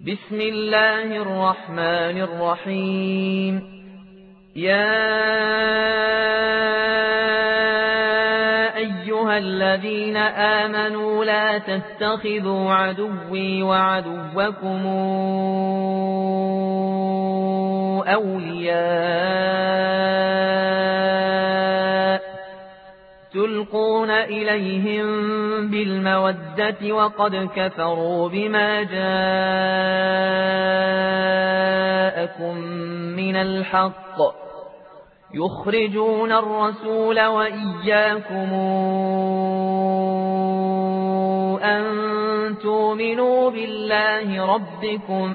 بسم الله الرحمن الرحيم. يا أيها الذين آمنوا لا تتخذوا عدوي وعدوكم أولياء تلقون إليهم بالمودة وقد كفروا بما جاءكم من الحق يخرجون الرسول وإياكم أن تؤمنوا بالله ربكم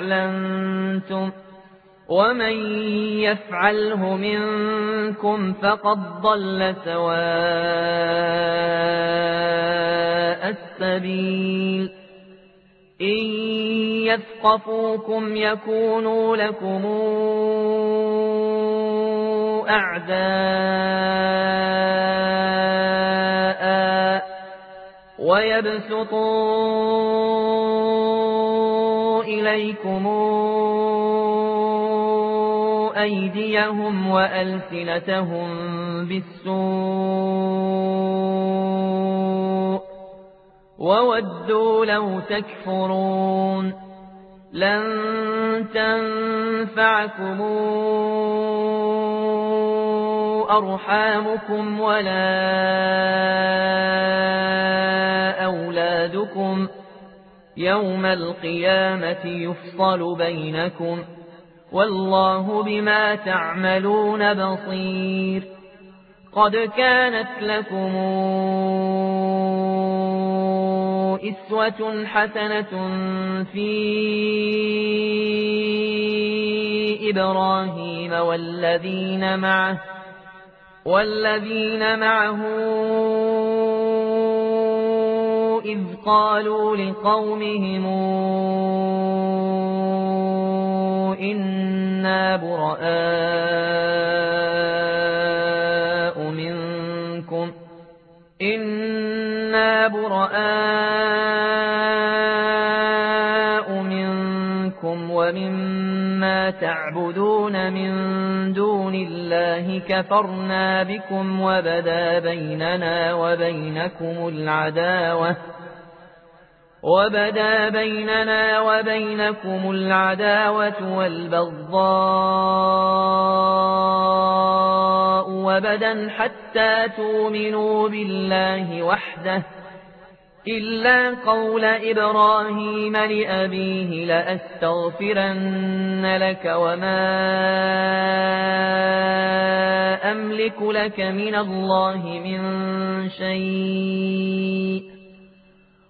أعلنتم ومن يفعله منكم فقد ضل سواء السبيل إن يثقفوكم يكونوا لكم أعداء ويبسطوا إليكم أيديهم وألسنتهم بالسوء وودوا لو تكفرون لن تنفعكم أرحامكم ولا يوم القيامة يفصل بينكم والله بما تعملون بصير قد كانت لكم إسوة حسنة في إبراهيم والذين معه والذين معه قالوا لقومهم إنا براء منكم إنا براء منكم ومما تعبدون من دون الله كفرنا بكم وبدا بيننا وبينكم العداوة وبدا بيننا وبينكم العداوة والبغضاء وبدا حتى تؤمنوا بالله وحده إلا قول إبراهيم لأبيه لأستغفرن لك وما أملك لك من الله من شيء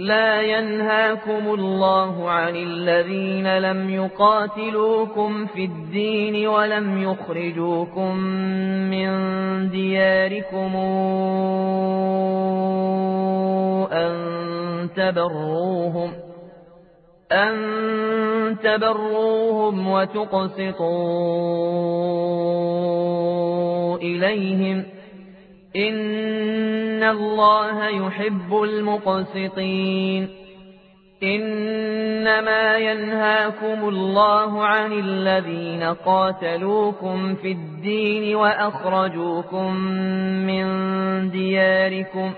لا ينهاكم الله عن الذين لم يقاتلوكم في الدين ولم يخرجوكم من دياركم أن تبروهم أن تبروهم وتقسطوا إليهم إن الله يحب المقسطين إنما ينهاكم الله عن الذين قاتلوكم في الدين وأخرجوكم من دياركم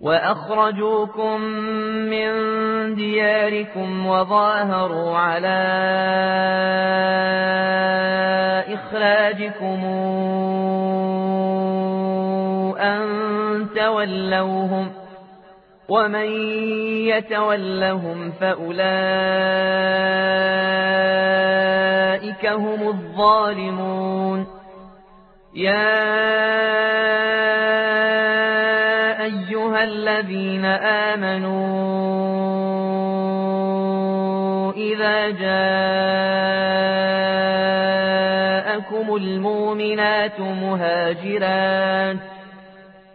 وأخرجوكم من دياركم وظاهروا على إخراجكم تولوهم ومن يتولهم فأولئك هم الظالمون يا أيها الذين آمنوا إذا جاءكم المؤمنات مهاجرات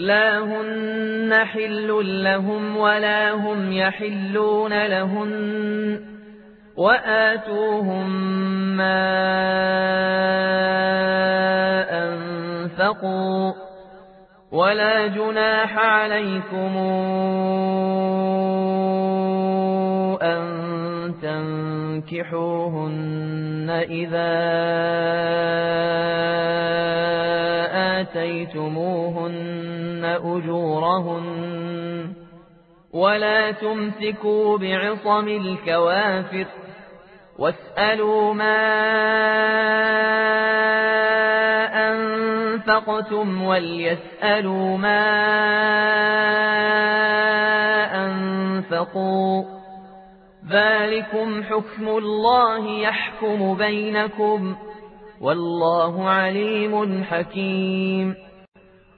لا هن حل لهم ولا هم يحلون لهن وآتوهم ما أنفقوا ولا جناح عليكم أن تنكحوهن إذا آتيتموهن أجورهن ولا تمسكوا بعصم الكوافر واسألوا ما أنفقتم وليسألوا ما أنفقوا ذلكم حكم الله يحكم بينكم والله عليم حكيم.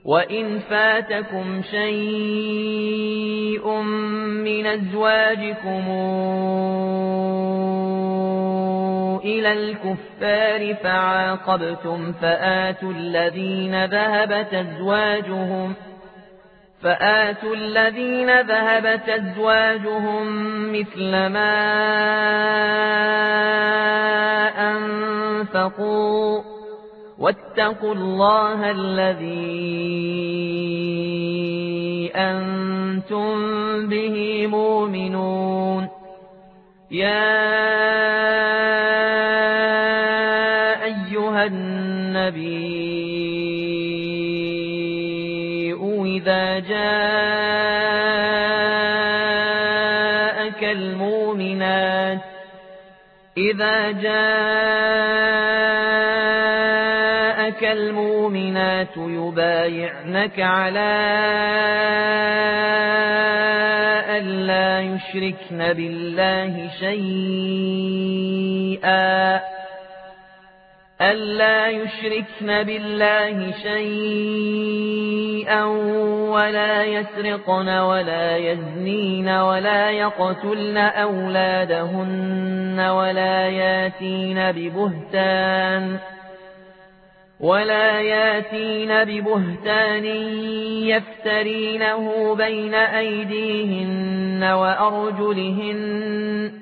وإن فاتكم شيء من أزواجكم إلى الكفار فعاقبتم فآتوا الذين ذهبت أزواجهم فآتوا الذين ذهبت أزواجهم مثل ما أنفقوا واتقوا الله الذي أنتم به مؤمنون يا أيها النبي إذا جاءك إذا جاءك المؤمنات يبايعنك على أن لا يشركن بالله شيئا. ألا يشركن بالله شيئا ولا يسرقن ولا يزنين ولا يقتلن أولادهن ولا ياتين ببهتان ولا ياتين ببهتان يفترينه بين أيديهن وأرجلهن